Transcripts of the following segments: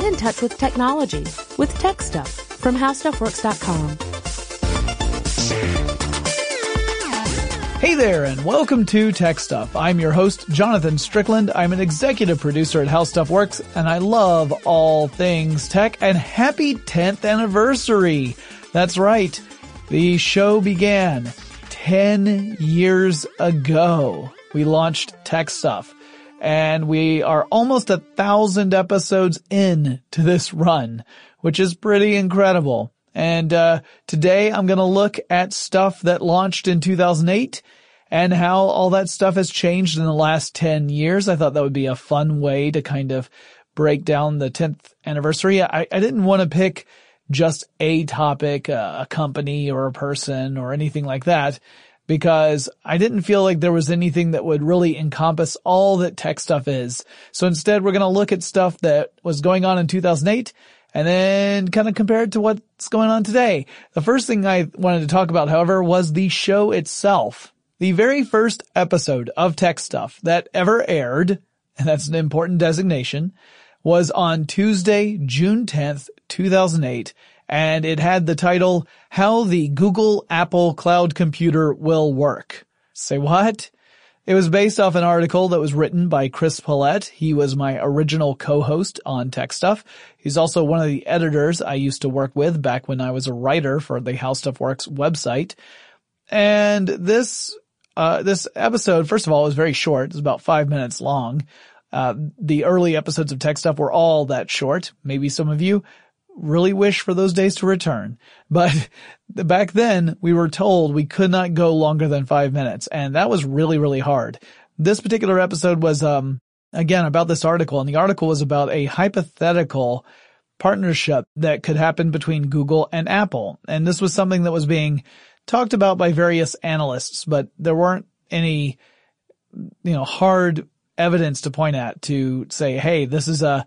Get in touch with technology with Tech Stuff from HowStuffWorks.com. Hey there and welcome to Tech Stuff. I'm your host, Jonathan Strickland. I'm an executive producer at How Stuff Works and I love all things tech and happy 10th anniversary. That's right. The show began 10 years ago. We launched Tech Stuff and we are almost a thousand episodes in to this run, which is pretty incredible. And uh, today I'm going to look at stuff that launched in 2008 and how all that stuff has changed in the last 10 years. I thought that would be a fun way to kind of break down the 10th anniversary. I, I didn't want to pick just a topic, uh, a company or a person or anything like that because I didn't feel like there was anything that would really encompass all that tech stuff is. So instead we're going to look at stuff that was going on in 2008 and then kind of compare it to what's going on today. The first thing I wanted to talk about, however, was the show itself. The very first episode of Tech Stuff that ever aired, and that's an important designation, was on Tuesday, June 10th, 2008, and it had the title, How the Google Apple Cloud Computer Will Work. Say what? It was based off an article that was written by Chris Pollette. He was my original co-host on Tech Stuff. He's also one of the editors I used to work with back when I was a writer for the How Stuff Works website. And this, uh, this episode, first of all, was very short. It's about five minutes long. Uh, the early episodes of Tech Stuff were all that short. Maybe some of you really wish for those days to return. But back then we were told we could not go longer than five minutes and that was really, really hard. This particular episode was, um, again about this article and the article was about a hypothetical partnership that could happen between Google and Apple. And this was something that was being talked about by various analysts, but there weren't any, you know, hard evidence to point at to say, hey, this is a,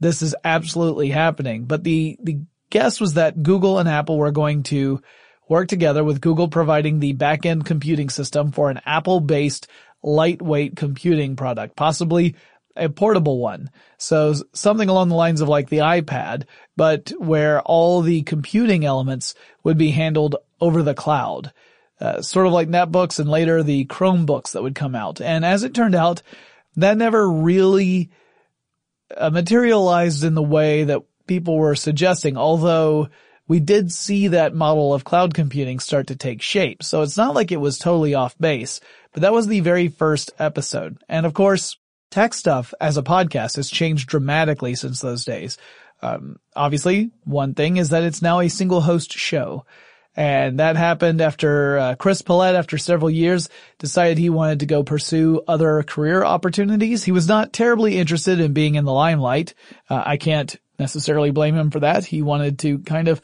this is absolutely happening. But the, the guess was that Google and Apple were going to work together with Google providing the back-end computing system for an Apple-based lightweight computing product, possibly a portable one. So something along the lines of like the iPad, but where all the computing elements would be handled over the cloud. Uh, sort of like netbooks and later the Chromebooks that would come out. And as it turned out, that never really uh, materialized in the way that people were suggesting, although we did see that model of cloud computing start to take shape. So it's not like it was totally off base, but that was the very first episode. And of course, tech stuff as a podcast has changed dramatically since those days. Um, obviously, one thing is that it's now a single host show. And that happened after uh, Chris Pollette, after several years, decided he wanted to go pursue other career opportunities. He was not terribly interested in being in the limelight. Uh, I can't necessarily blame him for that. He wanted to kind of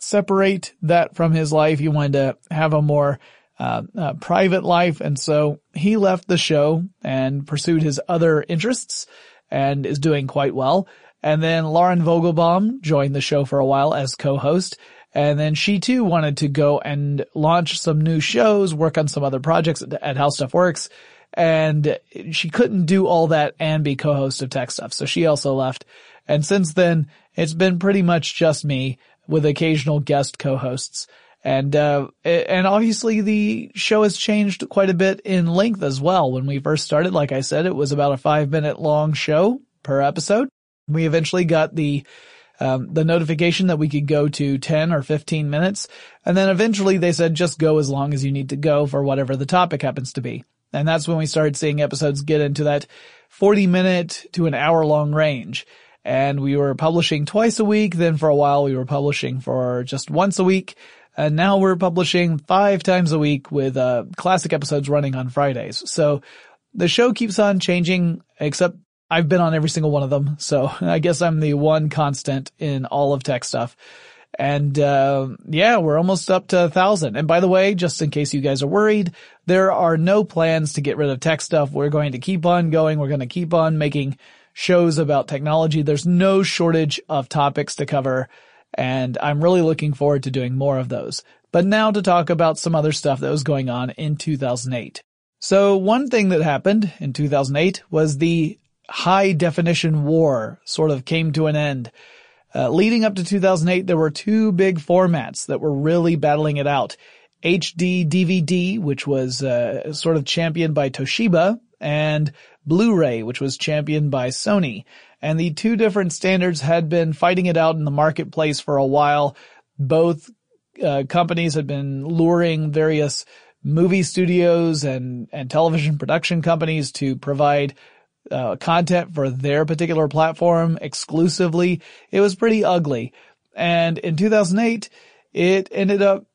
separate that from his life. He wanted to have a more uh, uh, private life, and so he left the show and pursued his other interests, and is doing quite well. And then Lauren Vogelbaum joined the show for a while as co-host, and then she too wanted to go and launch some new shows, work on some other projects at, at How Stuff Works. And she couldn't do all that and be co-host of Tech Stuff. So she also left. And since then, it's been pretty much just me with occasional guest co-hosts. And, uh, and obviously the show has changed quite a bit in length as well. When we first started, like I said, it was about a five minute long show per episode. We eventually got the um, the notification that we could go to 10 or 15 minutes. And then eventually they said just go as long as you need to go for whatever the topic happens to be. And that's when we started seeing episodes get into that 40 minute to an hour long range. And we were publishing twice a week. Then for a while we were publishing for just once a week. And now we're publishing five times a week with, uh, classic episodes running on Fridays. So the show keeps on changing, except I've been on every single one of them, so I guess I'm the one constant in all of tech stuff. And uh, yeah, we're almost up to a thousand. And by the way, just in case you guys are worried, there are no plans to get rid of tech stuff. We're going to keep on going. We're going to keep on making shows about technology. There's no shortage of topics to cover. And I'm really looking forward to doing more of those. But now to talk about some other stuff that was going on in 2008. So one thing that happened in 2008 was the high definition war sort of came to an end. Uh, leading up to 2008, there were two big formats that were really battling it out. HD DVD, which was uh, sort of championed by Toshiba, and Blu-ray, which was championed by Sony. And the two different standards had been fighting it out in the marketplace for a while. Both uh, companies had been luring various movie studios and, and television production companies to provide uh, content for their particular platform exclusively. It was pretty ugly. And in 2008, it ended up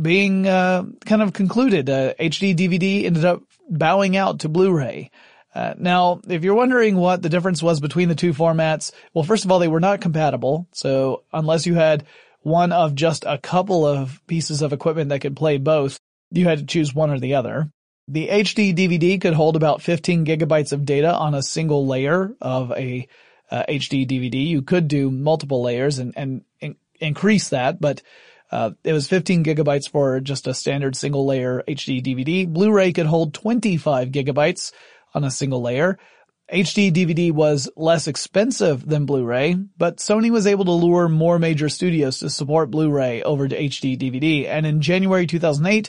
being uh, kind of concluded. Uh, HD DVD ended up bowing out to Blu-ray. Uh, now, if you're wondering what the difference was between the two formats, well, first of all, they were not compatible. So unless you had one of just a couple of pieces of equipment that could play both, you had to choose one or the other. The HD DVD could hold about 15 gigabytes of data on a single layer of a uh, HD DVD. You could do multiple layers and, and in- increase that, but uh, it was 15 gigabytes for just a standard single layer HD DVD. Blu-ray could hold 25 gigabytes on a single layer. HD DVD was less expensive than Blu-ray, but Sony was able to lure more major studios to support Blu-ray over to HD DVD. And in January 2008,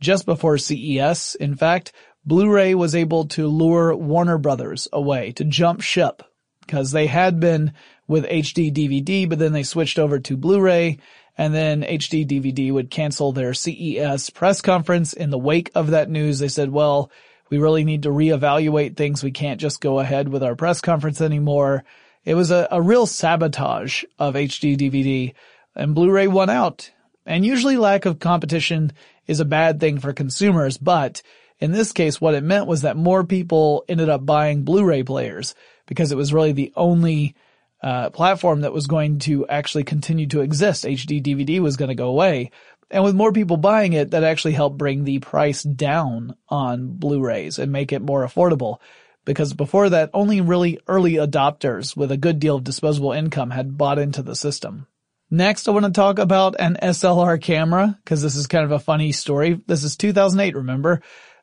just before CES, in fact, Blu-ray was able to lure Warner Brothers away to jump ship because they had been with HD DVD, but then they switched over to Blu-ray and then HD DVD would cancel their CES press conference in the wake of that news. They said, well, we really need to reevaluate things. We can't just go ahead with our press conference anymore. It was a, a real sabotage of HD DVD and Blu-ray won out. And usually lack of competition is a bad thing for consumers, but in this case, what it meant was that more people ended up buying Blu-ray players because it was really the only uh, platform that was going to actually continue to exist. HD DVD was going to go away. And with more people buying it, that actually helped bring the price down on Blu-rays and make it more affordable. Because before that, only really early adopters with a good deal of disposable income had bought into the system. Next, I want to talk about an SLR camera, because this is kind of a funny story. This is 2008, remember?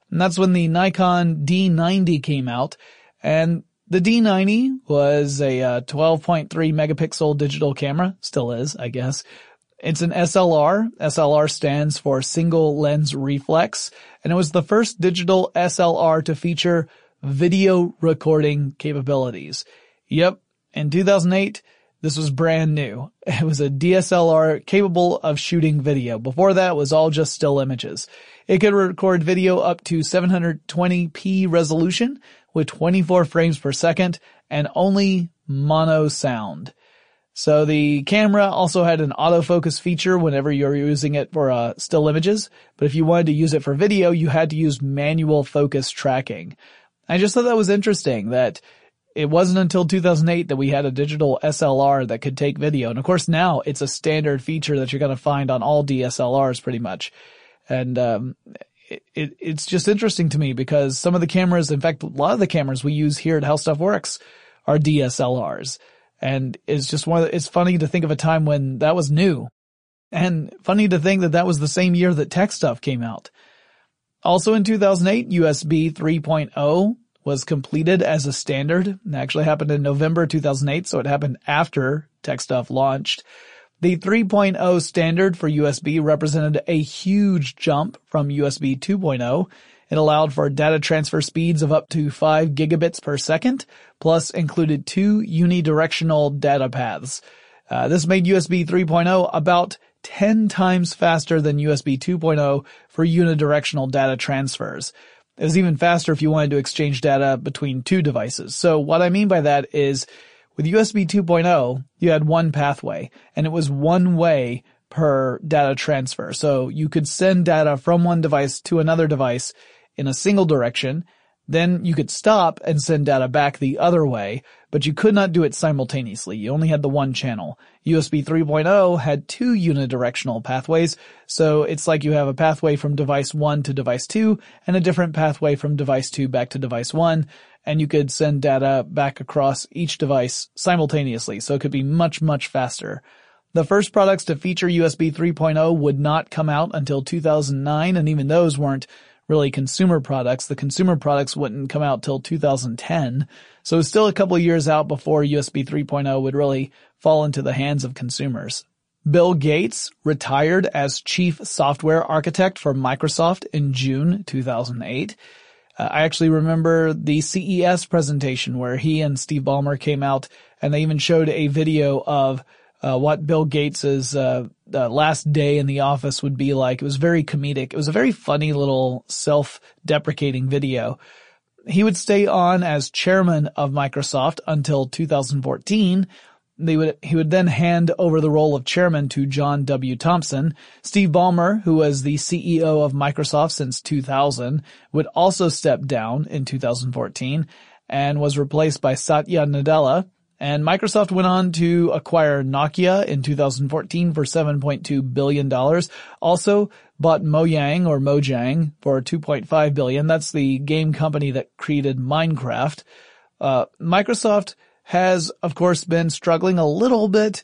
And that's when the Nikon D90 came out. And the D90 was a uh, 12.3 megapixel digital camera, still is, I guess, it's an SLR. SLR stands for single lens reflex, and it was the first digital SLR to feature video recording capabilities. Yep, in 2008, this was brand new. It was a DSLR capable of shooting video. Before that was all just still images. It could record video up to 720p resolution with 24 frames per second and only mono sound. So the camera also had an autofocus feature whenever you're using it for uh, still images, but if you wanted to use it for video, you had to use manual focus tracking. I just thought that was interesting that it wasn't until 2008 that we had a digital SLR that could take video. And of course now it's a standard feature that you're going to find on all DSLRs pretty much. And, um, it, it, it's just interesting to me because some of the cameras, in fact, a lot of the cameras we use here at How Stuff Works are DSLRs. And it's just one of the, it's funny to think of a time when that was new. And funny to think that that was the same year that tech stuff came out. Also in 2008, USB 3.0 was completed as a standard. It actually happened in November 2008, so it happened after tech stuff launched. The 3.0 standard for USB represented a huge jump from USB 2.0 it allowed for data transfer speeds of up to 5 gigabits per second, plus included two unidirectional data paths. Uh, this made USB 3.0 about 10 times faster than USB 2.0 for unidirectional data transfers. It was even faster if you wanted to exchange data between two devices. So what I mean by that is with USB 2.0, you had one pathway and it was one way per data transfer. So you could send data from one device to another device in a single direction. Then you could stop and send data back the other way, but you could not do it simultaneously. You only had the one channel. USB 3.0 had two unidirectional pathways, so it's like you have a pathway from device 1 to device 2 and a different pathway from device 2 back to device 1, and you could send data back across each device simultaneously, so it could be much, much faster. The first products to feature USB 3.0 would not come out until 2009, and even those weren't really consumer products. The consumer products wouldn't come out till 2010. So it's still a couple years out before USB 3.0 would really fall into the hands of consumers. Bill Gates retired as chief software architect for Microsoft in June 2008. Uh, I actually remember the CES presentation where he and Steve Ballmer came out and they even showed a video of uh, what Bill Gates's uh, last day in the office would be like. It was very comedic. It was a very funny little self-deprecating video. He would stay on as chairman of Microsoft until 2014 they would, he would then hand over the role of chairman to John W. Thompson. Steve Ballmer, who was the CEO of Microsoft since 2000, would also step down in 2014 and was replaced by Satya Nadella. And Microsoft went on to acquire Nokia in 2014 for $7.2 billion. Also bought Mojang or Mojang for 2.5 billion. That's the game company that created Minecraft. Uh, Microsoft has, of course, been struggling a little bit,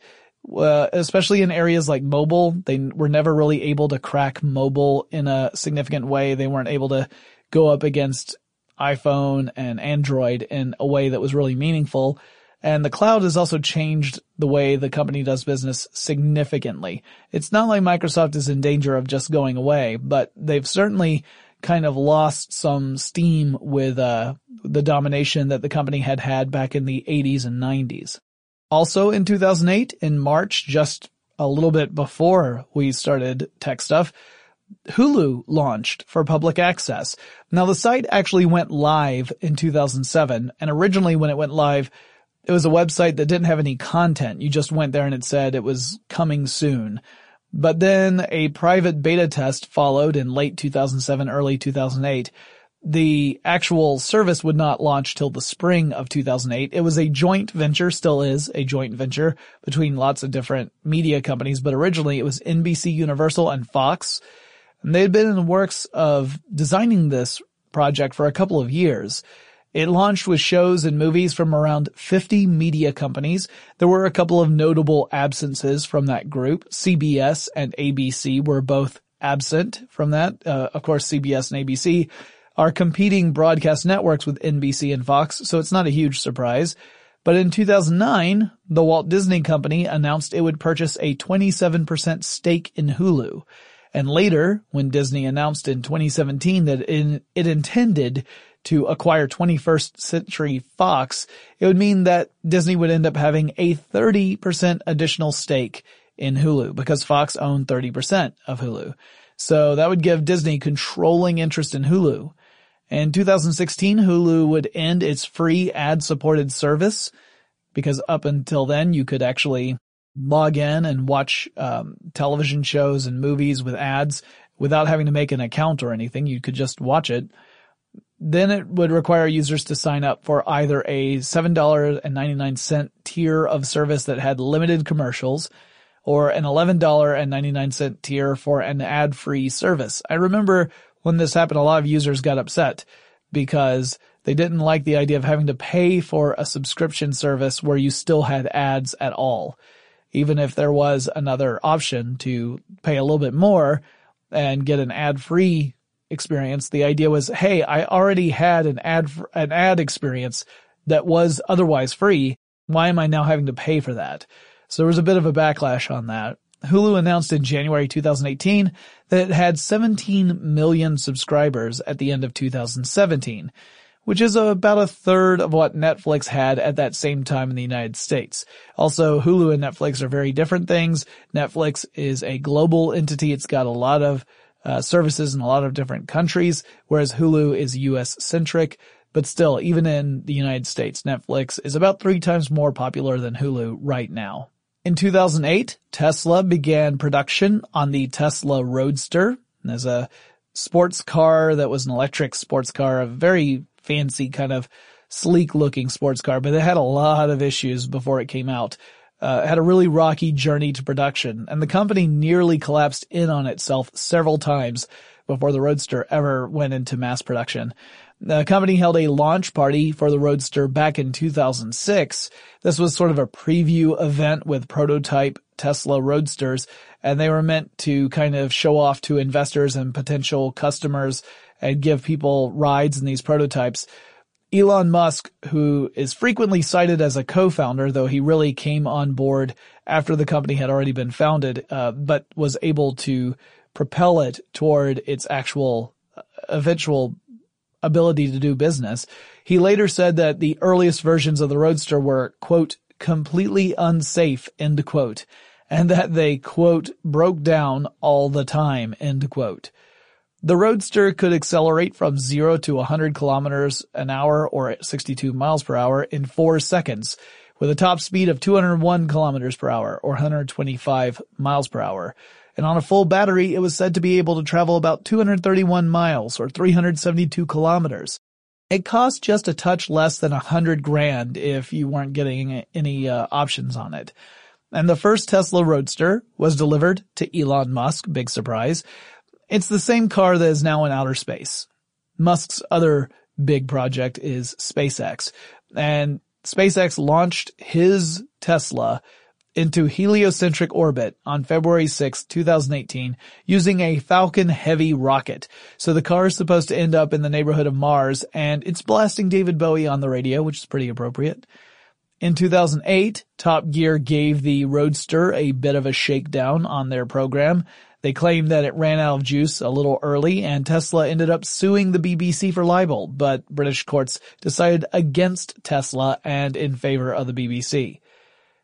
uh, especially in areas like mobile. They were never really able to crack mobile in a significant way. They weren't able to go up against iPhone and Android in a way that was really meaningful. And the cloud has also changed the way the company does business significantly. It's not like Microsoft is in danger of just going away, but they've certainly kind of lost some steam with uh, the domination that the company had had back in the 80s and 90s. Also in 2008, in March, just a little bit before we started tech stuff, Hulu launched for public access. Now the site actually went live in 2007 and originally when it went live, it was a website that didn't have any content. You just went there and it said it was coming soon. But then a private beta test followed in late 2007, early 2008. The actual service would not launch till the spring of 2008. It was a joint venture, still is a joint venture between lots of different media companies, but originally it was NBC Universal and Fox. And they had been in the works of designing this project for a couple of years. It launched with shows and movies from around 50 media companies. There were a couple of notable absences from that group. CBS and ABC were both absent from that. Uh, of course, CBS and ABC are competing broadcast networks with NBC and Fox, so it's not a huge surprise. But in 2009, the Walt Disney Company announced it would purchase a 27% stake in Hulu. And later, when Disney announced in 2017 that it, it intended to acquire 21st Century Fox, it would mean that Disney would end up having a 30% additional stake in Hulu because Fox owned 30% of Hulu. So that would give Disney controlling interest in Hulu. In 2016, Hulu would end its free ad supported service because up until then you could actually log in and watch um, television shows and movies with ads without having to make an account or anything. You could just watch it. Then it would require users to sign up for either a $7.99 tier of service that had limited commercials or an $11.99 tier for an ad-free service. I remember when this happened, a lot of users got upset because they didn't like the idea of having to pay for a subscription service where you still had ads at all. Even if there was another option to pay a little bit more and get an ad-free experience, the idea was, hey, I already had an ad, an ad experience that was otherwise free. Why am I now having to pay for that? So there was a bit of a backlash on that. Hulu announced in January 2018 that it had 17 million subscribers at the end of 2017, which is about a third of what Netflix had at that same time in the United States. Also, Hulu and Netflix are very different things. Netflix is a global entity. It's got a lot of uh, services in a lot of different countries, whereas Hulu is US centric. But still, even in the United States, Netflix is about three times more popular than Hulu right now. In 2008, Tesla began production on the Tesla Roadster as a sports car that was an electric sports car, a very fancy kind of sleek looking sports car, but it had a lot of issues before it came out uh, had a really rocky journey to production, and the company nearly collapsed in on itself several times before the Roadster ever went into mass production. The company held a launch party for the Roadster back in 2006. This was sort of a preview event with prototype Tesla Roadsters, and they were meant to kind of show off to investors and potential customers and give people rides in these prototypes. Elon Musk, who is frequently cited as a co-founder, though he really came on board after the company had already been founded, uh, but was able to propel it toward its actual uh, eventual ability to do business. He later said that the earliest versions of the Roadster were, quote, completely unsafe, end quote, and that they, quote, broke down all the time, end quote. The Roadster could accelerate from 0 to 100 kilometers an hour or 62 miles per hour in 4 seconds with a top speed of 201 kilometers per hour or 125 miles per hour. And on a full battery, it was said to be able to travel about 231 miles or 372 kilometers. It cost just a touch less than a hundred grand if you weren't getting any uh, options on it. And the first Tesla Roadster was delivered to Elon Musk, big surprise, it's the same car that is now in outer space. Musk's other big project is SpaceX. And SpaceX launched his Tesla into heliocentric orbit on February 6, 2018 using a Falcon Heavy rocket. So the car is supposed to end up in the neighborhood of Mars and it's blasting David Bowie on the radio, which is pretty appropriate. In 2008, Top Gear gave the Roadster a bit of a shakedown on their program they claimed that it ran out of juice a little early and Tesla ended up suing the BBC for libel, but British courts decided against Tesla and in favor of the BBC.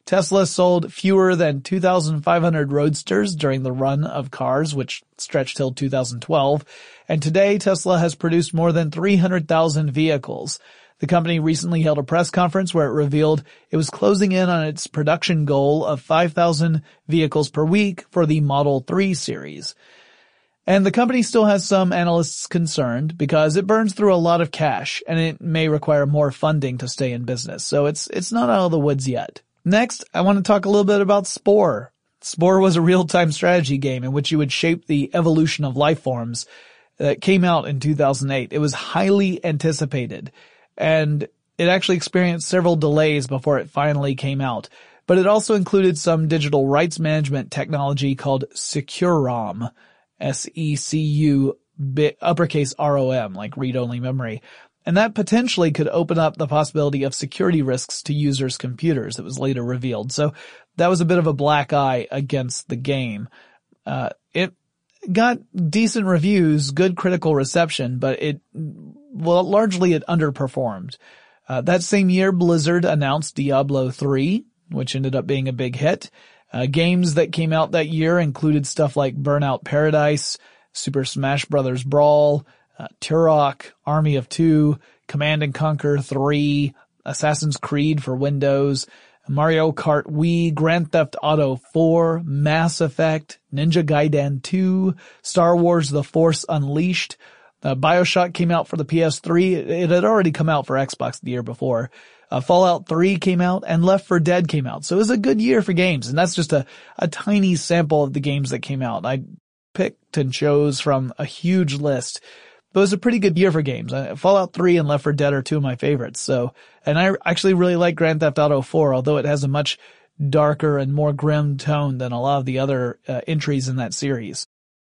Tesla sold fewer than 2,500 roadsters during the run of cars, which stretched till 2012, and today Tesla has produced more than 300,000 vehicles. The company recently held a press conference where it revealed it was closing in on its production goal of 5,000 vehicles per week for the Model 3 series. And the company still has some analysts concerned because it burns through a lot of cash and it may require more funding to stay in business. So it's, it's not out of the woods yet. Next, I want to talk a little bit about Spore. Spore was a real-time strategy game in which you would shape the evolution of life forms that came out in 2008. It was highly anticipated and it actually experienced several delays before it finally came out. But it also included some digital rights management technology called SecuROM, S-E-C-U uppercase R-O-M, like read-only memory. And that potentially could open up the possibility of security risks to users' computers. It was later revealed. So that was a bit of a black eye against the game. Uh, it got decent reviews, good critical reception, but it, well, largely it underperformed. Uh, that same year, Blizzard announced Diablo 3, which ended up being a big hit. Uh, games that came out that year included stuff like Burnout Paradise, Super Smash Bros. Brawl, uh, Turok, Army of Two, Command and Conquer 3, Assassin's Creed for Windows, Mario Kart Wii, Grand Theft Auto 4, Mass Effect, Ninja Gaiden 2, Star Wars The Force Unleashed, uh, Bioshock came out for the PS3. It had already come out for Xbox the year before. Uh, Fallout 3 came out and Left 4 Dead came out. So it was a good year for games. And that's just a, a tiny sample of the games that came out. I picked and chose from a huge list but it was a pretty good year for games. Uh, Fallout 3 and Left 4 Dead are two of my favorites. So, and I actually really like Grand Theft Auto 4, although it has a much darker and more grim tone than a lot of the other uh, entries in that series.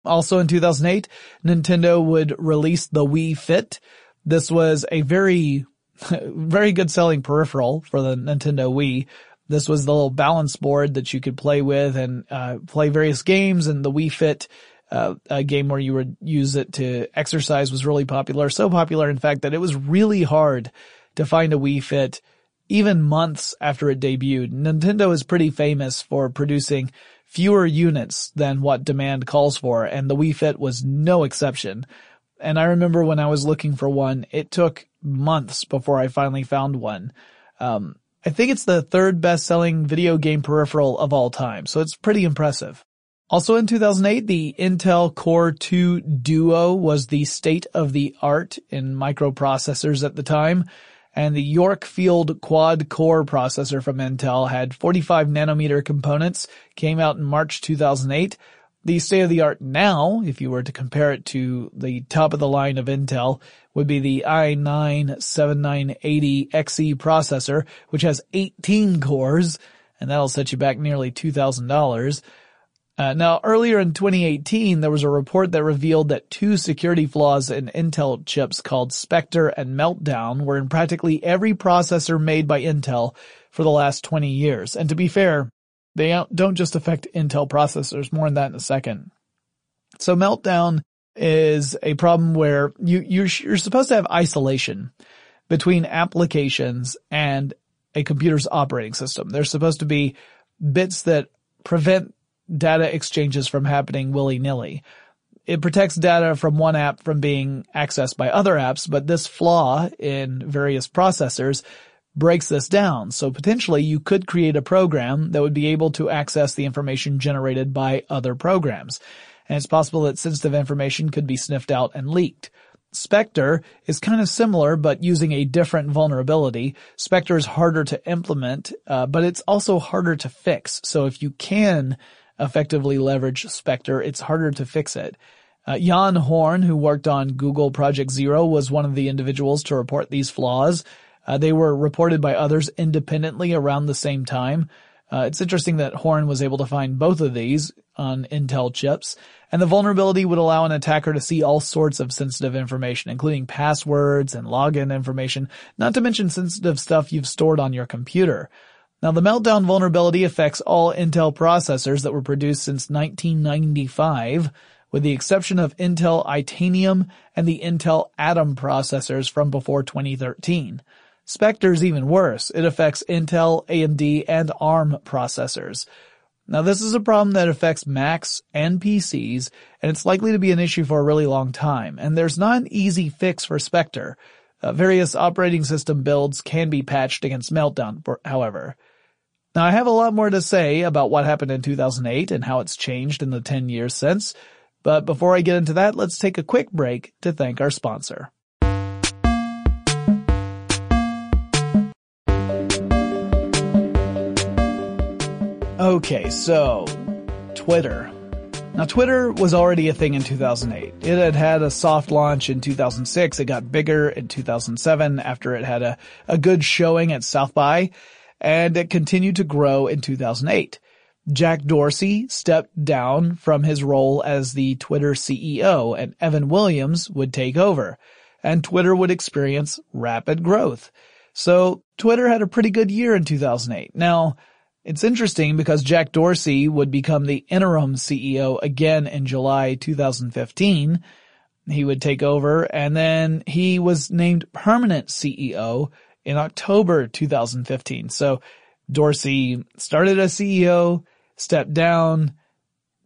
Also in 2008, Nintendo would release the Wii Fit. This was a very, very good selling peripheral for the Nintendo Wii. This was the little balance board that you could play with and uh, play various games and the Wii Fit uh, a game where you would use it to exercise was really popular. So popular, in fact, that it was really hard to find a Wii Fit even months after it debuted. Nintendo is pretty famous for producing fewer units than what demand calls for, and the Wii Fit was no exception. And I remember when I was looking for one, it took months before I finally found one. Um, I think it's the third best selling video game peripheral of all time, so it's pretty impressive. Also in 2008, the Intel Core 2 Duo was the state of the art in microprocessors at the time, and the Yorkfield quad core processor from Intel had 45 nanometer components, came out in March 2008. The state of the art now, if you were to compare it to the top of the line of Intel, would be the i9-7980XE processor, which has 18 cores, and that'll set you back nearly $2,000. Uh, now, earlier in 2018, there was a report that revealed that two security flaws in Intel chips called Spectre and Meltdown were in practically every processor made by Intel for the last 20 years. And to be fair, they don't just affect Intel processors, more on that in a second. So Meltdown is a problem where you, you're, you're supposed to have isolation between applications and a computer's operating system. There's supposed to be bits that prevent data exchanges from happening willy-nilly. It protects data from one app from being accessed by other apps, but this flaw in various processors breaks this down. So potentially you could create a program that would be able to access the information generated by other programs. And it's possible that sensitive information could be sniffed out and leaked. Spectre is kind of similar, but using a different vulnerability. Spectre is harder to implement, uh, but it's also harder to fix. So if you can effectively leverage Spectre, it's harder to fix it. Uh, Jan Horn, who worked on Google Project Zero, was one of the individuals to report these flaws. Uh, they were reported by others independently around the same time. Uh, it's interesting that Horn was able to find both of these on Intel chips, and the vulnerability would allow an attacker to see all sorts of sensitive information, including passwords and login information, not to mention sensitive stuff you've stored on your computer. Now the meltdown vulnerability affects all Intel processors that were produced since 1995, with the exception of Intel Itanium and the Intel Atom processors from before 2013. Spectre is even worse. It affects Intel, AMD, and ARM processors. Now this is a problem that affects Macs and PCs, and it's likely to be an issue for a really long time, and there's not an easy fix for Spectre. Uh, various operating system builds can be patched against Meltdown, however. Now I have a lot more to say about what happened in 2008 and how it's changed in the 10 years since, but before I get into that, let's take a quick break to thank our sponsor. Okay, so, Twitter. Now Twitter was already a thing in 2008. It had had a soft launch in 2006. It got bigger in 2007 after it had a, a good showing at South by and it continued to grow in 2008. Jack Dorsey stepped down from his role as the Twitter CEO and Evan Williams would take over and Twitter would experience rapid growth. So Twitter had a pretty good year in 2008. Now, it's interesting because Jack Dorsey would become the interim CEO again in July 2015. He would take over and then he was named permanent CEO in October 2015. So Dorsey started as CEO, stepped down,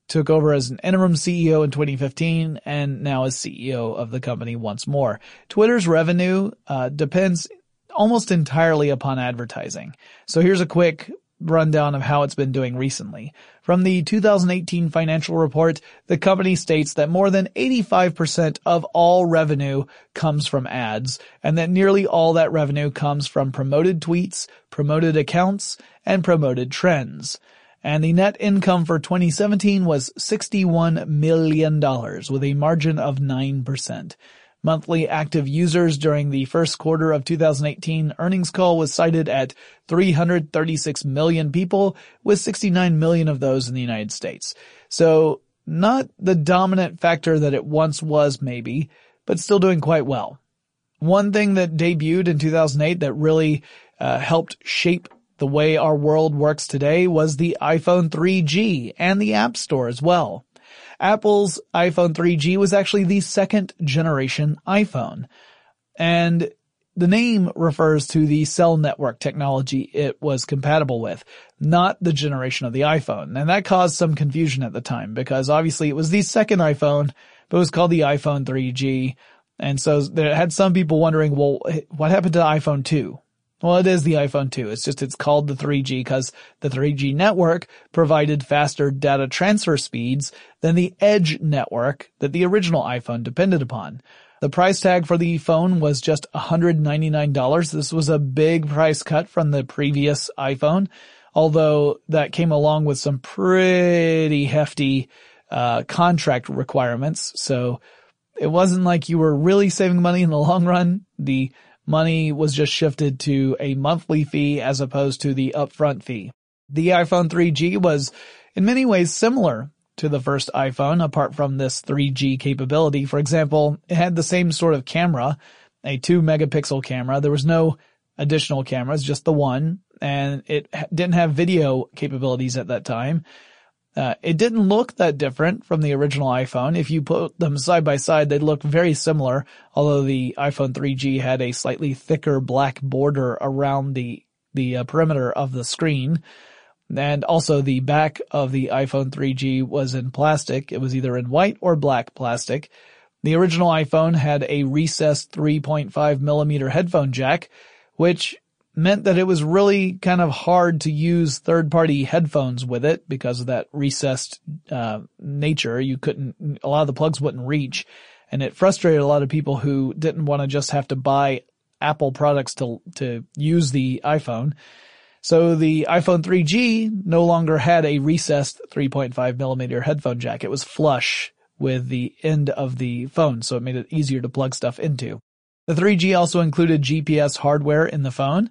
took over as an interim CEO in 2015, and now is CEO of the company once more. Twitter's revenue uh, depends almost entirely upon advertising. So here's a quick rundown of how it's been doing recently. From the 2018 financial report, the company states that more than 85% of all revenue comes from ads, and that nearly all that revenue comes from promoted tweets, promoted accounts, and promoted trends. And the net income for 2017 was $61 million with a margin of 9%. Monthly active users during the first quarter of 2018 earnings call was cited at 336 million people, with 69 million of those in the United States. So not the dominant factor that it once was maybe, but still doing quite well. One thing that debuted in 2008 that really uh, helped shape the way our world works today was the iPhone 3G and the App Store as well. Apple's iPhone 3G was actually the second generation iPhone. And the name refers to the cell network technology it was compatible with, not the generation of the iPhone. And that caused some confusion at the time because obviously it was the second iPhone, but it was called the iPhone 3G. And so there had some people wondering, well, what happened to iPhone 2? Well, it is the iPhone 2. It's just it's called the 3G because the 3G network provided faster data transfer speeds than the Edge network that the original iPhone depended upon. The price tag for the phone was just $199. This was a big price cut from the previous iPhone, although that came along with some pretty hefty uh, contract requirements. So it wasn't like you were really saving money in the long run. The money was just shifted to a monthly fee as opposed to the upfront fee. The iPhone 3G was in many ways similar to the first iPhone apart from this 3G capability. For example, it had the same sort of camera, a two megapixel camera. There was no additional cameras, just the one, and it didn't have video capabilities at that time. Uh, it didn't look that different from the original iPhone. If you put them side by side, they look very similar, although the iPhone 3G had a slightly thicker black border around the, the uh, perimeter of the screen. And also the back of the iPhone 3G was in plastic. It was either in white or black plastic. The original iPhone had a recessed 3.5 millimeter headphone jack, which meant that it was really kind of hard to use third party headphones with it because of that recessed uh, nature. You couldn't, a lot of the plugs wouldn't reach and it frustrated a lot of people who didn't want to just have to buy Apple products to, to use the iPhone. So the iPhone 3G no longer had a recessed 3.5 millimeter headphone jack. It was flush with the end of the phone. So it made it easier to plug stuff into. The 3G also included GPS hardware in the phone,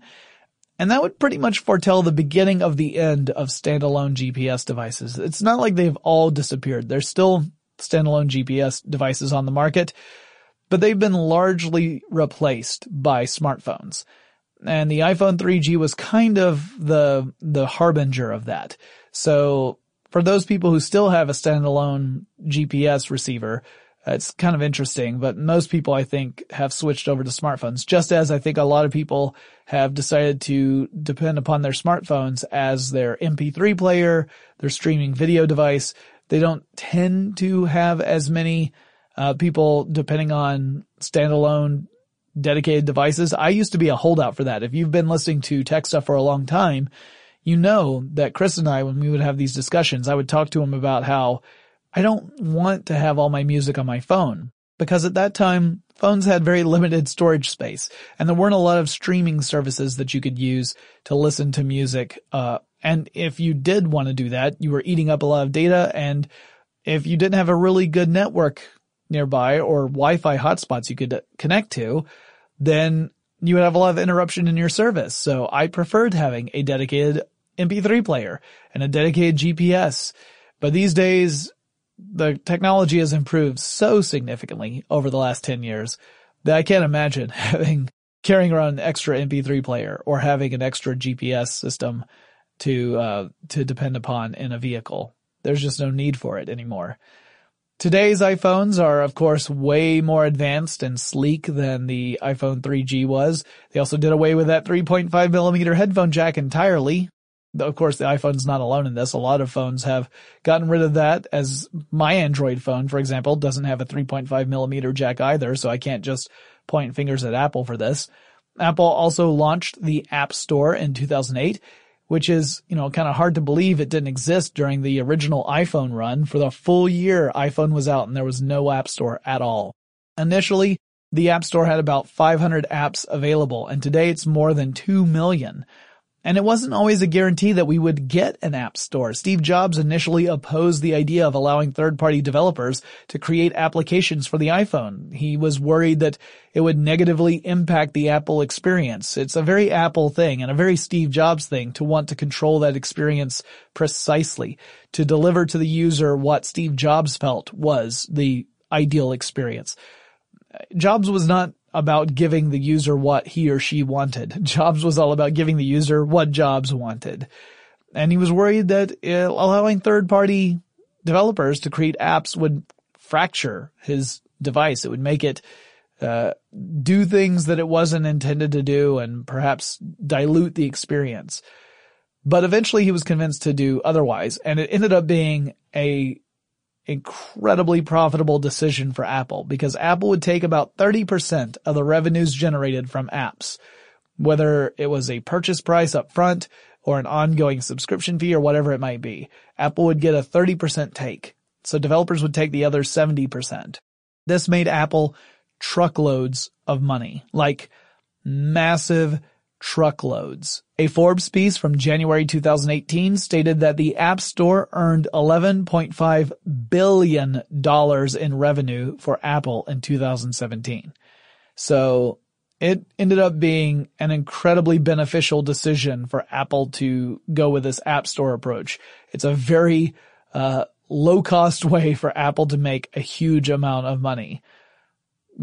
and that would pretty much foretell the beginning of the end of standalone GPS devices. It's not like they've all disappeared. There's still standalone GPS devices on the market, but they've been largely replaced by smartphones. And the iPhone 3G was kind of the, the harbinger of that. So for those people who still have a standalone GPS receiver, it's kind of interesting, but most people I think have switched over to smartphones, just as I think a lot of people have decided to depend upon their smartphones as their MP3 player, their streaming video device. They don't tend to have as many uh, people depending on standalone dedicated devices. I used to be a holdout for that. If you've been listening to tech stuff for a long time, you know that Chris and I, when we would have these discussions, I would talk to him about how I don't want to have all my music on my phone because at that time phones had very limited storage space and there weren't a lot of streaming services that you could use to listen to music. Uh, and if you did want to do that, you were eating up a lot of data and if you didn't have a really good network nearby or Wi-Fi hotspots you could connect to, then you would have a lot of interruption in your service. So I preferred having a dedicated MP3 player and a dedicated GPS. But these days, the technology has improved so significantly over the last 10 years that I can't imagine having carrying around an extra MP3 player or having an extra GPS system to uh, to depend upon in a vehicle. There's just no need for it anymore. Today's iPhones are of course way more advanced and sleek than the iPhone 3G was. They also did away with that 3.5 millimeter headphone jack entirely, of course, the iPhone's not alone in this. A lot of phones have gotten rid of that as my Android phone, for example, doesn't have a 3.5 millimeter jack either. So I can't just point fingers at Apple for this. Apple also launched the App Store in 2008, which is, you know, kind of hard to believe it didn't exist during the original iPhone run. For the full year iPhone was out and there was no App Store at all. Initially, the App Store had about 500 apps available and today it's more than 2 million. And it wasn't always a guarantee that we would get an app store. Steve Jobs initially opposed the idea of allowing third-party developers to create applications for the iPhone. He was worried that it would negatively impact the Apple experience. It's a very Apple thing and a very Steve Jobs thing to want to control that experience precisely, to deliver to the user what Steve Jobs felt was the ideal experience. Jobs was not about giving the user what he or she wanted. Jobs was all about giving the user what Jobs wanted. And he was worried that uh, allowing third party developers to create apps would fracture his device. It would make it uh, do things that it wasn't intended to do and perhaps dilute the experience. But eventually he was convinced to do otherwise and it ended up being a incredibly profitable decision for Apple because Apple would take about 30% of the revenues generated from apps, whether it was a purchase price up front or an ongoing subscription fee or whatever it might be. Apple would get a 30% take. So developers would take the other 70%. This made Apple truckloads of money, like massive truckloads. A Forbes piece from January 2018 stated that the App Store earned $11.5 billion in revenue for Apple in 2017. So it ended up being an incredibly beneficial decision for Apple to go with this App Store approach. It's a very uh, low cost way for Apple to make a huge amount of money.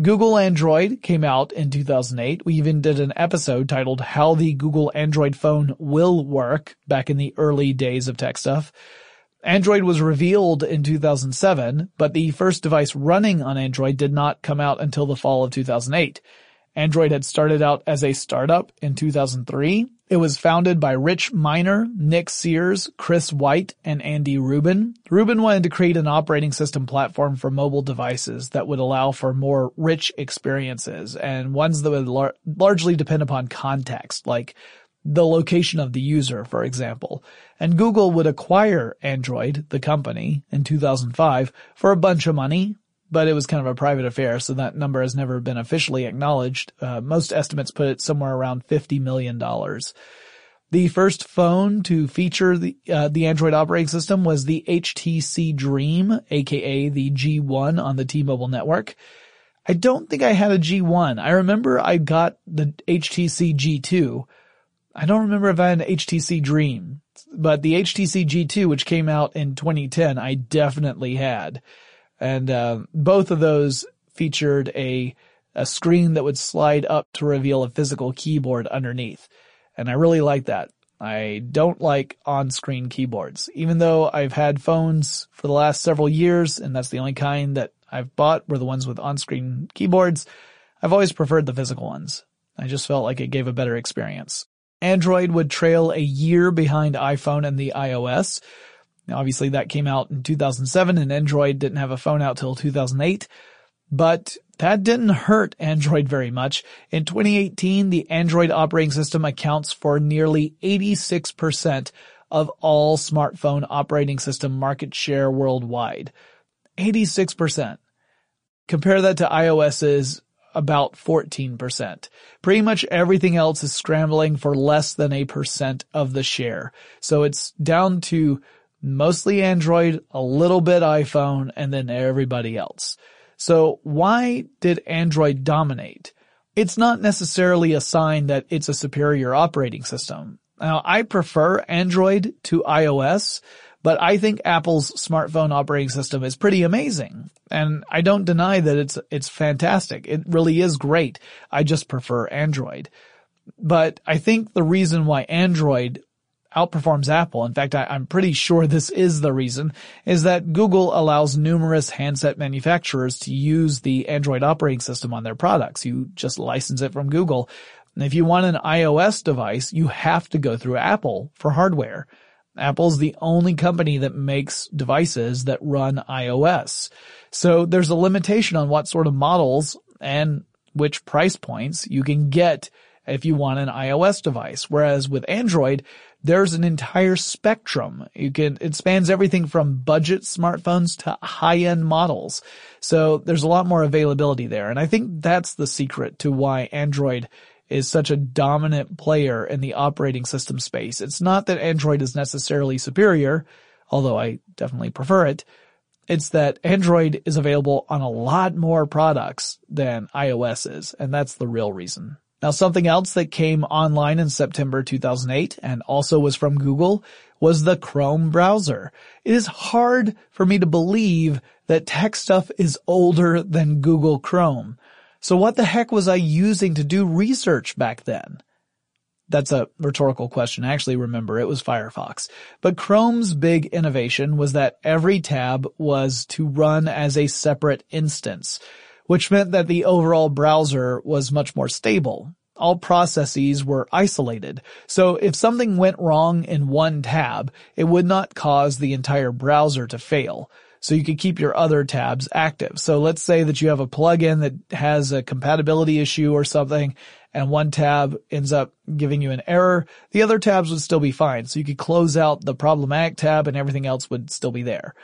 Google Android came out in 2008. We even did an episode titled How the Google Android Phone Will Work back in the early days of tech stuff. Android was revealed in 2007, but the first device running on Android did not come out until the fall of 2008. Android had started out as a startup in 2003. It was founded by Rich Miner, Nick Sears, Chris White, and Andy Rubin. Rubin wanted to create an operating system platform for mobile devices that would allow for more rich experiences and ones that would lar- largely depend upon context, like the location of the user, for example. And Google would acquire Android, the company, in 2005 for a bunch of money, but it was kind of a private affair, so that number has never been officially acknowledged. Uh, most estimates put it somewhere around $50 million. The first phone to feature the, uh, the Android operating system was the HTC Dream, aka the G1 on the T-Mobile network. I don't think I had a G1. I remember I got the HTC G2. I don't remember if I had an HTC Dream, but the HTC G2, which came out in 2010, I definitely had. And uh, both of those featured a a screen that would slide up to reveal a physical keyboard underneath. And I really like that. I don't like on-screen keyboards. Even though I've had phones for the last several years, and that's the only kind that I've bought were the ones with on-screen keyboards, I've always preferred the physical ones. I just felt like it gave a better experience. Android would trail a year behind iPhone and the iOS, now, obviously that came out in 2007 and Android didn't have a phone out till 2008, but that didn't hurt Android very much. In 2018, the Android operating system accounts for nearly 86% of all smartphone operating system market share worldwide. 86%. Compare that to iOS's about 14%. Pretty much everything else is scrambling for less than a percent of the share. So it's down to mostly Android, a little bit iPhone, and then everybody else. So why did Android dominate? It's not necessarily a sign that it's a superior operating system. Now, I prefer Android to iOS, but I think Apple's smartphone operating system is pretty amazing. And I don't deny that it's, it's fantastic. It really is great. I just prefer Android. But I think the reason why Android outperforms Apple. In fact, I, am pretty sure this is the reason, is that Google allows numerous handset manufacturers to use the Android operating system on their products. You just license it from Google. And if you want an iOS device, you have to go through Apple for hardware. Apple's the only company that makes devices that run iOS. So there's a limitation on what sort of models and which price points you can get if you want an iOS device. Whereas with Android, there's an entire spectrum. You can, it spans everything from budget smartphones to high-end models. So there's a lot more availability there. And I think that's the secret to why Android is such a dominant player in the operating system space. It's not that Android is necessarily superior, although I definitely prefer it. It's that Android is available on a lot more products than iOS is, and that's the real reason. Now something else that came online in September 2008 and also was from Google was the Chrome browser. It is hard for me to believe that tech stuff is older than Google Chrome. So what the heck was I using to do research back then? That's a rhetorical question. I actually remember it was Firefox. But Chrome's big innovation was that every tab was to run as a separate instance which meant that the overall browser was much more stable. All processes were isolated, so if something went wrong in one tab, it would not cause the entire browser to fail. So you could keep your other tabs active. So let's say that you have a plugin that has a compatibility issue or something, and one tab ends up giving you an error, the other tabs would still be fine. So you could close out the problematic tab and everything else would still be there.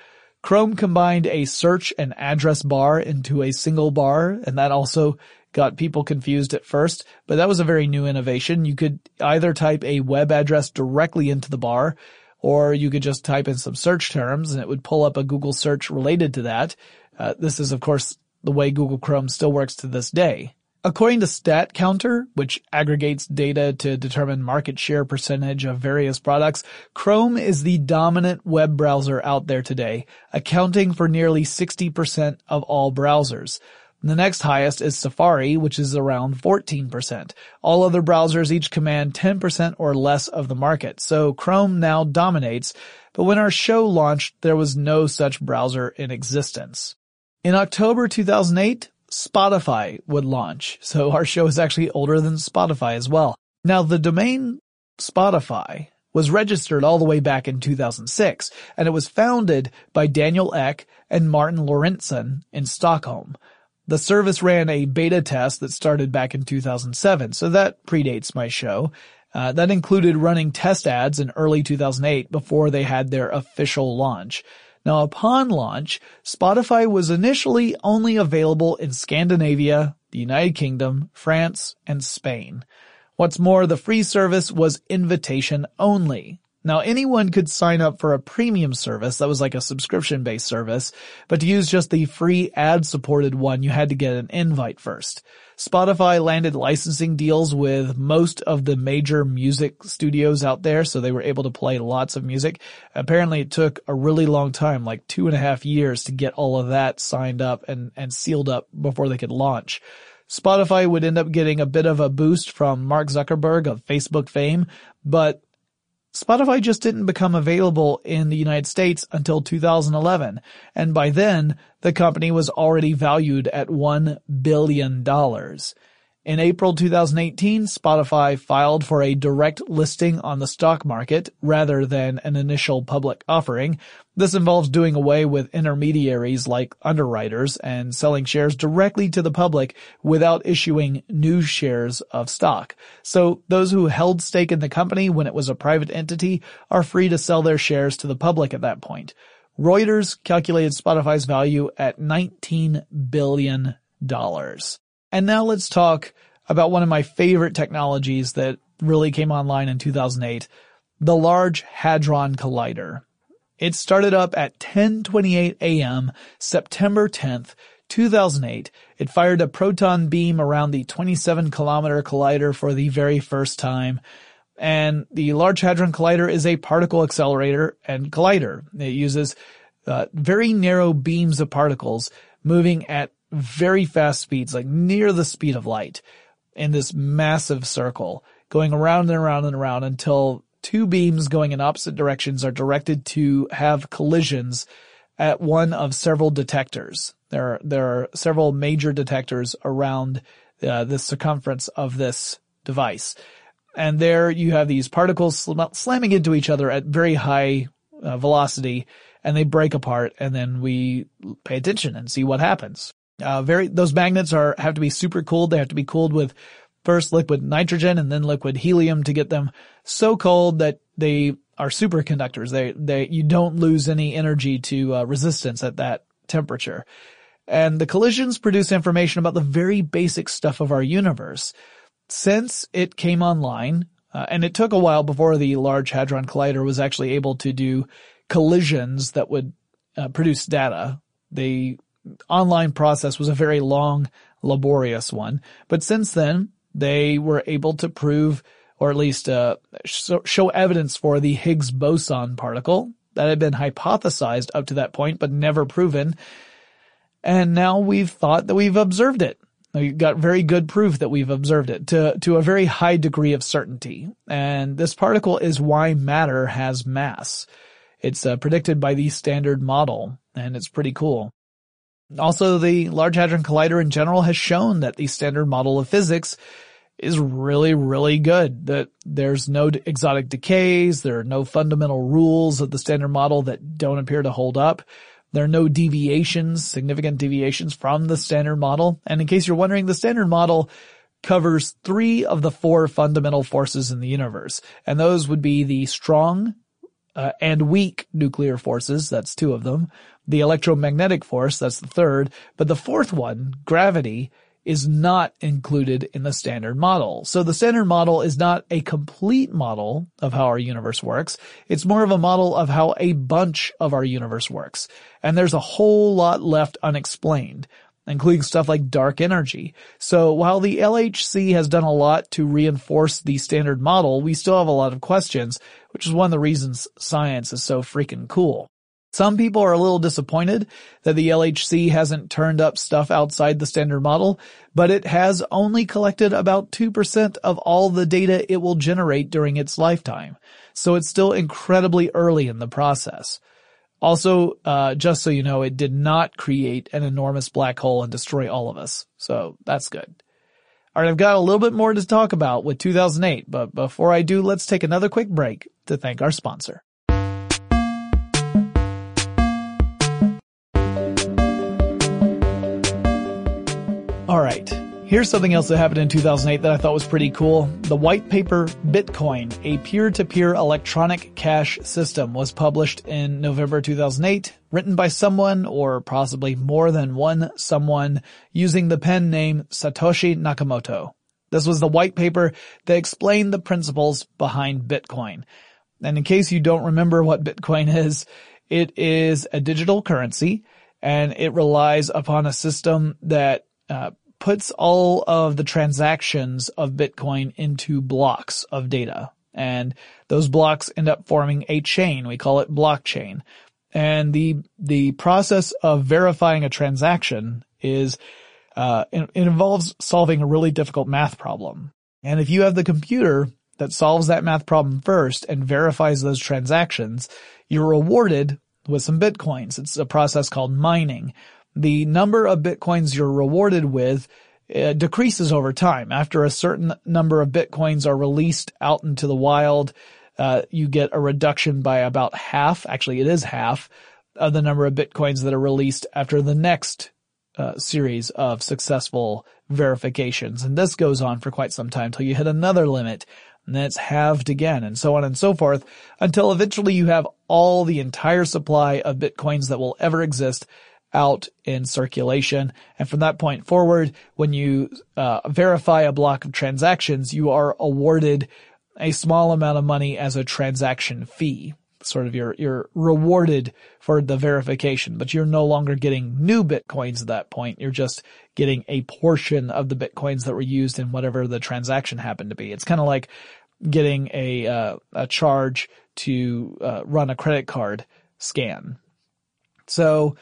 Chrome combined a search and address bar into a single bar, and that also got people confused at first, but that was a very new innovation. You could either type a web address directly into the bar, or you could just type in some search terms and it would pull up a Google search related to that. Uh, this is of course the way Google Chrome still works to this day. According to StatCounter, which aggregates data to determine market share percentage of various products, Chrome is the dominant web browser out there today, accounting for nearly 60% of all browsers. The next highest is Safari, which is around 14%. All other browsers each command 10% or less of the market, so Chrome now dominates, but when our show launched, there was no such browser in existence. In October 2008, Spotify would launch. So our show is actually older than Spotify as well. Now the domain Spotify was registered all the way back in 2006 and it was founded by Daniel Ek and Martin Lorentzon in Stockholm. The service ran a beta test that started back in 2007, so that predates my show. Uh, that included running test ads in early 2008 before they had their official launch. Now upon launch, Spotify was initially only available in Scandinavia, the United Kingdom, France, and Spain. What's more, the free service was invitation only. Now anyone could sign up for a premium service that was like a subscription based service, but to use just the free ad supported one, you had to get an invite first. Spotify landed licensing deals with most of the major music studios out there, so they were able to play lots of music. Apparently it took a really long time, like two and a half years to get all of that signed up and, and sealed up before they could launch. Spotify would end up getting a bit of a boost from Mark Zuckerberg of Facebook fame, but Spotify just didn't become available in the United States until 2011, and by then, the company was already valued at $1 billion. In April 2018, Spotify filed for a direct listing on the stock market rather than an initial public offering. This involves doing away with intermediaries like underwriters and selling shares directly to the public without issuing new shares of stock. So those who held stake in the company when it was a private entity are free to sell their shares to the public at that point. Reuters calculated Spotify's value at $19 billion. And now let's talk about one of my favorite technologies that really came online in 2008, the Large Hadron Collider. It started up at 10:28 a.m. September 10th, 2008. It fired a proton beam around the 27 kilometer collider for the very first time. And the Large Hadron Collider is a particle accelerator and collider. It uses uh, very narrow beams of particles moving at very fast speeds, like near the speed of light in this massive circle going around and around and around until two beams going in opposite directions are directed to have collisions at one of several detectors. There are, there are several major detectors around uh, the circumference of this device. And there you have these particles sl- slamming into each other at very high uh, velocity and they break apart and then we pay attention and see what happens. Uh, very, those magnets are, have to be super cooled. They have to be cooled with first liquid nitrogen and then liquid helium to get them so cold that they are superconductors. They, they, you don't lose any energy to uh, resistance at that temperature. And the collisions produce information about the very basic stuff of our universe. Since it came online, uh, and it took a while before the Large Hadron Collider was actually able to do collisions that would uh, produce data. They online process was a very long, laborious one. But since then, they were able to prove, or at least uh, show evidence for the Higgs boson particle that had been hypothesized up to that point, but never proven. And now we've thought that we've observed it. We've got very good proof that we've observed it to, to a very high degree of certainty. And this particle is why matter has mass. It's uh, predicted by the standard model, and it's pretty cool. Also, the Large Hadron Collider in general has shown that the standard model of physics is really, really good. That there's no exotic decays, there are no fundamental rules of the standard model that don't appear to hold up. There are no deviations, significant deviations from the standard model. And in case you're wondering, the standard model covers three of the four fundamental forces in the universe. And those would be the strong uh, and weak nuclear forces. That's two of them the electromagnetic force, that's the third, but the fourth one, gravity, is not included in the standard model. So the standard model is not a complete model of how our universe works. It's more of a model of how a bunch of our universe works. And there's a whole lot left unexplained. including stuff like dark energy. So while the LHC has done a lot to reinforce the standard model, we still have a lot of questions, which is one of the reasons science is so freaking cool. Some people are a little disappointed that the LHC hasn't turned up stuff outside the standard model, but it has only collected about 2% of all the data it will generate during its lifetime. So it's still incredibly early in the process. Also, uh, just so you know, it did not create an enormous black hole and destroy all of us. So that's good. Alright, I've got a little bit more to talk about with 2008, but before I do, let's take another quick break to thank our sponsor. Alright, here's something else that happened in 2008 that I thought was pretty cool. The white paper Bitcoin, a peer-to-peer electronic cash system was published in November 2008, written by someone or possibly more than one someone using the pen name Satoshi Nakamoto. This was the white paper that explained the principles behind Bitcoin. And in case you don't remember what Bitcoin is, it is a digital currency and it relies upon a system that uh, puts all of the transactions of Bitcoin into blocks of data. And those blocks end up forming a chain. We call it blockchain. And the, the process of verifying a transaction is, uh, it, it involves solving a really difficult math problem. And if you have the computer that solves that math problem first and verifies those transactions, you're rewarded with some bitcoins. It's a process called mining the number of bitcoins you're rewarded with uh, decreases over time. After a certain number of bitcoins are released out into the wild, uh, you get a reduction by about half. Actually, it is half of the number of bitcoins that are released after the next uh, series of successful verifications. And this goes on for quite some time until you hit another limit and then it's halved again and so on and so forth until eventually you have all the entire supply of bitcoins that will ever exist out in circulation. And from that point forward, when you uh, verify a block of transactions, you are awarded a small amount of money as a transaction fee. Sort of you're, you're rewarded for the verification, but you're no longer getting new bitcoins at that point. You're just getting a portion of the bitcoins that were used in whatever the transaction happened to be. It's kind of like getting a, uh, a charge to uh, run a credit card scan. So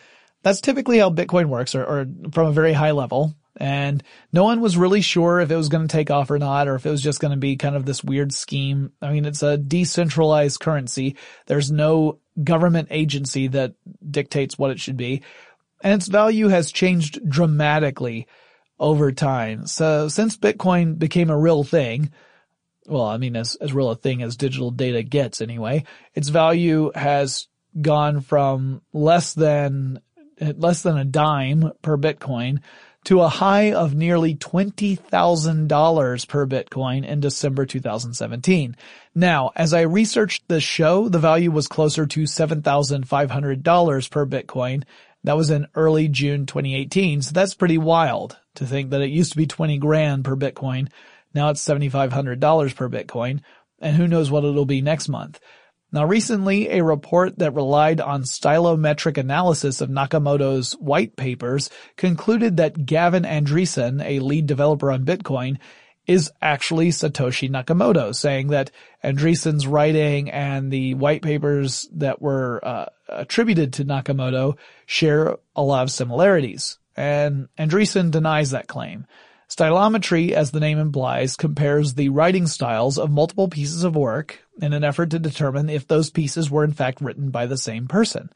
that's typically how Bitcoin works, or, or from a very high level. And no one was really sure if it was going to take off or not, or if it was just going to be kind of this weird scheme. I mean, it's a decentralized currency. There's no government agency that dictates what it should be. And its value has changed dramatically over time. So since Bitcoin became a real thing, well, I mean, as, as real a thing as digital data gets anyway, its value has gone from less than at less than a dime per Bitcoin to a high of nearly $20,000 per Bitcoin in December 2017. Now, as I researched the show, the value was closer to $7,500 per Bitcoin. That was in early June 2018. So that's pretty wild to think that it used to be 20 grand per Bitcoin. Now it's $7,500 per Bitcoin. And who knows what it'll be next month. Now recently, a report that relied on stylometric analysis of Nakamoto's white papers concluded that Gavin Andresen, a lead developer on Bitcoin, is actually Satoshi Nakamoto, saying that Andresen's writing and the white papers that were uh, attributed to Nakamoto share a lot of similarities. And Andresen denies that claim. Stylometry, as the name implies, compares the writing styles of multiple pieces of work in an effort to determine if those pieces were in fact written by the same person.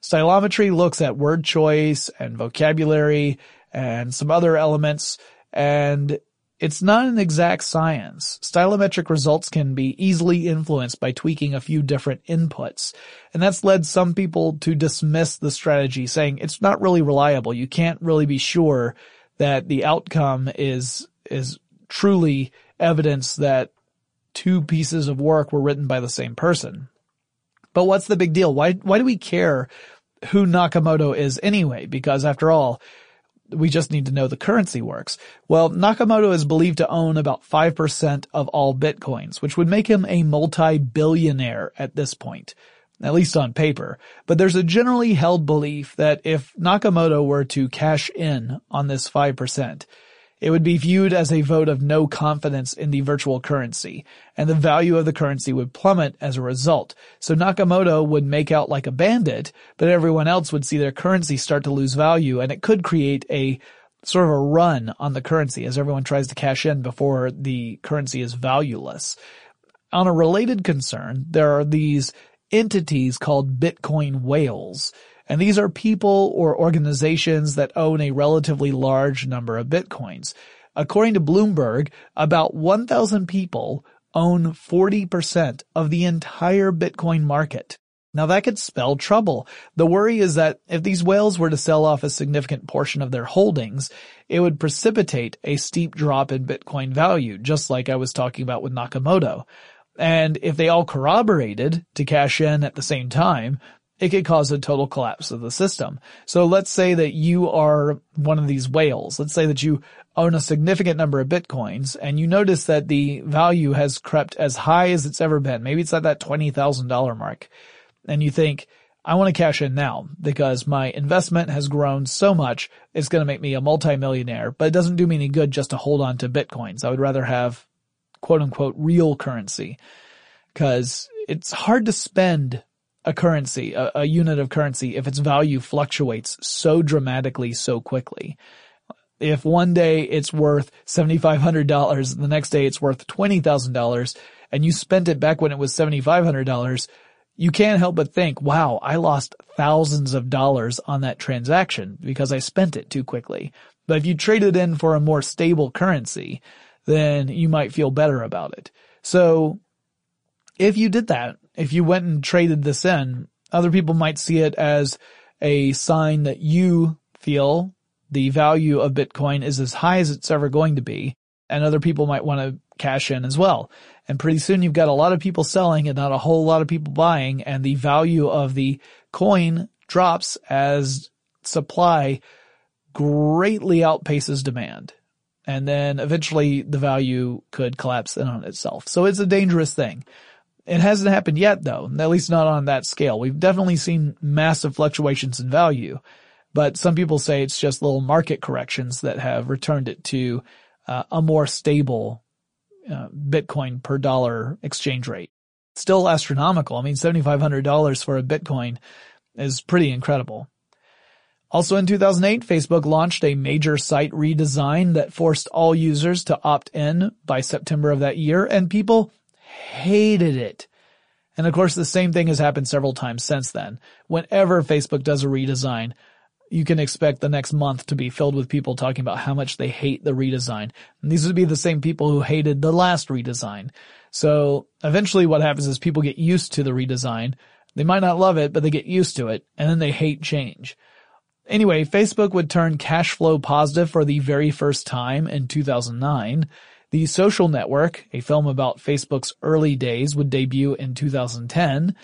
Stylometry looks at word choice and vocabulary and some other elements and it's not an exact science. Stylometric results can be easily influenced by tweaking a few different inputs. And that's led some people to dismiss the strategy saying it's not really reliable. You can't really be sure that the outcome is, is truly evidence that two pieces of work were written by the same person. But what's the big deal? Why, why do we care who Nakamoto is anyway? Because after all, we just need to know the currency works. Well, Nakamoto is believed to own about 5% of all bitcoins, which would make him a multi-billionaire at this point. At least on paper. But there's a generally held belief that if Nakamoto were to cash in on this 5%, it would be viewed as a vote of no confidence in the virtual currency, and the value of the currency would plummet as a result. So Nakamoto would make out like a bandit, but everyone else would see their currency start to lose value, and it could create a sort of a run on the currency as everyone tries to cash in before the currency is valueless. On a related concern, there are these entities called Bitcoin whales. And these are people or organizations that own a relatively large number of Bitcoins. According to Bloomberg, about 1,000 people own 40% of the entire Bitcoin market. Now that could spell trouble. The worry is that if these whales were to sell off a significant portion of their holdings, it would precipitate a steep drop in Bitcoin value, just like I was talking about with Nakamoto. And if they all corroborated to cash in at the same time, it could cause a total collapse of the system. So let's say that you are one of these whales. Let's say that you own a significant number of bitcoins and you notice that the value has crept as high as it's ever been. Maybe it's at that $20,000 mark and you think, I want to cash in now because my investment has grown so much. It's going to make me a multimillionaire, but it doesn't do me any good just to hold on to bitcoins. I would rather have quote unquote real currency because it's hard to spend a currency, a, a, unit of currency, if its value fluctuates so dramatically so quickly. If one day it's worth $7,500, the next day it's worth $20,000, and you spent it back when it was $7,500, you can't help but think, wow, I lost thousands of dollars on that transaction because I spent it too quickly. But if you trade it in for a more stable currency, then you might feel better about it. So if you did that, if you went and traded this in, other people might see it as a sign that you feel the value of Bitcoin is as high as it's ever going to be. And other people might want to cash in as well. And pretty soon you've got a lot of people selling and not a whole lot of people buying and the value of the coin drops as supply greatly outpaces demand and then eventually the value could collapse in on itself. So it's a dangerous thing. It hasn't happened yet though, at least not on that scale. We've definitely seen massive fluctuations in value, but some people say it's just little market corrections that have returned it to uh, a more stable uh, Bitcoin per dollar exchange rate. Still astronomical. I mean, $7,500 for a Bitcoin is pretty incredible. Also in 2008, Facebook launched a major site redesign that forced all users to opt in by September of that year, and people hated it. And of course, the same thing has happened several times since then. Whenever Facebook does a redesign, you can expect the next month to be filled with people talking about how much they hate the redesign. And these would be the same people who hated the last redesign. So eventually what happens is people get used to the redesign. They might not love it, but they get used to it, and then they hate change. Anyway, Facebook would turn cash flow positive for the very first time in 2009. The Social Network, a film about Facebook's early days, would debut in 2010.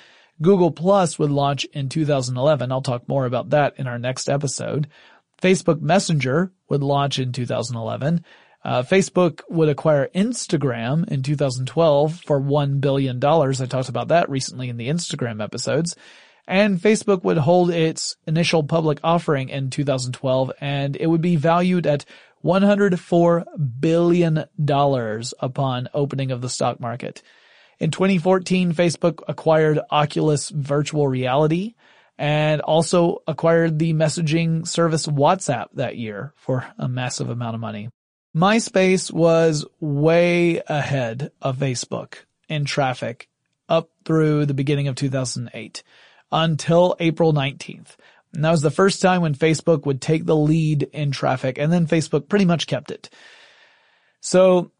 Google Plus would launch in 2011. I'll talk more about that in our next episode. Facebook Messenger would launch in 2011. Uh, Facebook would acquire Instagram in 2012 for $1 billion. I talked about that recently in the Instagram episodes and Facebook would hold its initial public offering in 2012 and it would be valued at $104 billion upon opening of the stock market. In 2014, Facebook acquired Oculus Virtual Reality and also acquired the messaging service WhatsApp that year for a massive amount of money. MySpace was way ahead of Facebook in traffic up through the beginning of 2008 until April 19th. And that was the first time when Facebook would take the lead in traffic and then Facebook pretty much kept it. So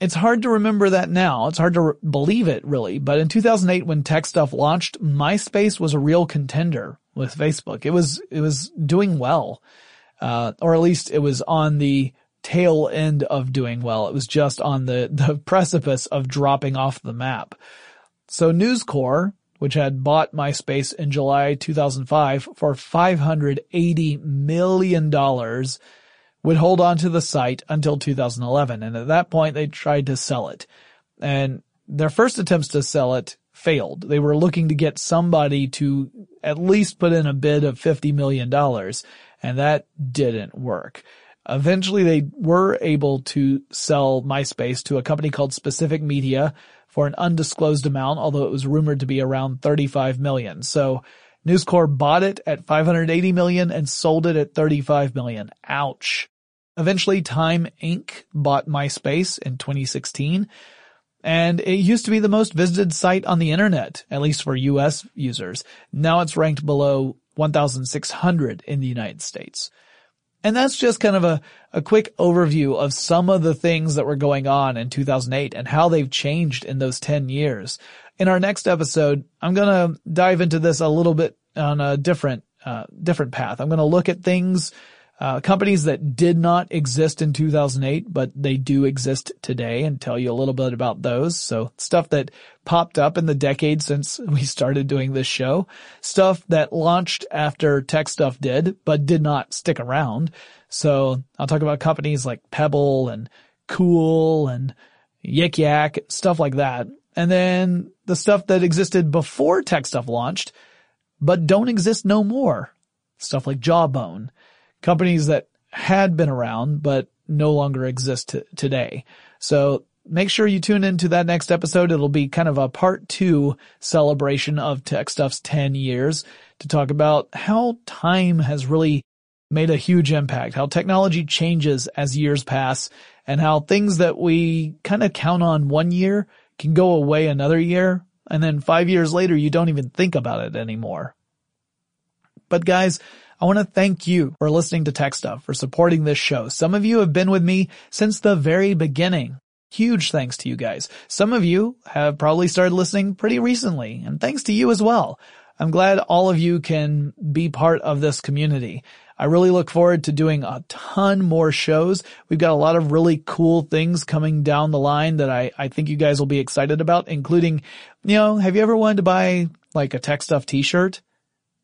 it's hard to remember that now. It's hard to re- believe it really. But in 2008 when tech stuff launched, MySpace was a real contender with Facebook. It was, it was doing well. Uh, or at least it was on the tail end of doing well. It was just on the, the precipice of dropping off the map. So News Corp which had bought MySpace in July 2005 for $580 million, would hold on to the site until 2011. And at that point, they tried to sell it. And their first attempts to sell it failed. They were looking to get somebody to at least put in a bid of $50 million and that didn't work. Eventually they were able to sell MySpace to a company called Specific Media for an undisclosed amount, although it was rumored to be around 35 million. So News Corp bought it at 580 million and sold it at 35 million. Ouch. Eventually Time Inc. bought MySpace in 2016 and it used to be the most visited site on the internet, at least for US users. Now it's ranked below 1,600 in the United States. And that's just kind of a, a quick overview of some of the things that were going on in 2008 and how they've changed in those 10 years. In our next episode, I'm going to dive into this a little bit on a different, uh, different path. I'm going to look at things uh, companies that did not exist in 2008, but they do exist today and tell you a little bit about those. So stuff that popped up in the decade since we started doing this show, stuff that launched after tech stuff did, but did not stick around. So I'll talk about companies like Pebble and Cool and Yik Yak, stuff like that. And then the stuff that existed before tech stuff launched, but don't exist no more. Stuff like Jawbone companies that had been around but no longer exist t- today. So make sure you tune into that next episode. It'll be kind of a part two celebration of Tech Stuff's 10 years to talk about how time has really made a huge impact, how technology changes as years pass and how things that we kind of count on one year can go away another year. And then five years later, you don't even think about it anymore. But guys, I want to thank you for listening to Tech Stuff, for supporting this show. Some of you have been with me since the very beginning. Huge thanks to you guys. Some of you have probably started listening pretty recently, and thanks to you as well. I'm glad all of you can be part of this community. I really look forward to doing a ton more shows. We've got a lot of really cool things coming down the line that I, I think you guys will be excited about, including, you know, have you ever wanted to buy like a tech stuff t-shirt?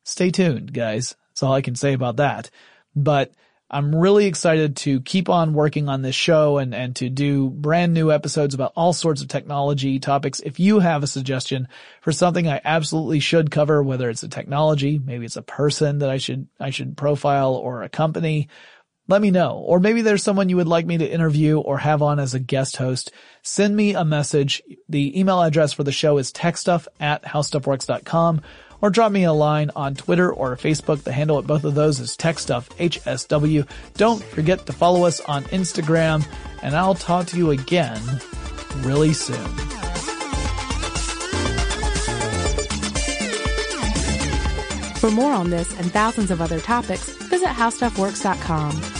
Stay tuned, guys. That's all I can say about that. But I'm really excited to keep on working on this show and, and to do brand new episodes about all sorts of technology topics. If you have a suggestion for something I absolutely should cover, whether it's a technology, maybe it's a person that I should, I should profile or a company, let me know. Or maybe there's someone you would like me to interview or have on as a guest host. Send me a message. The email address for the show is techstuff at howstuffworks.com or drop me a line on Twitter or Facebook. The handle at both of those is TechStuffHSW. Don't forget to follow us on Instagram, and I'll talk to you again really soon. For more on this and thousands of other topics, visit howstuffworks.com.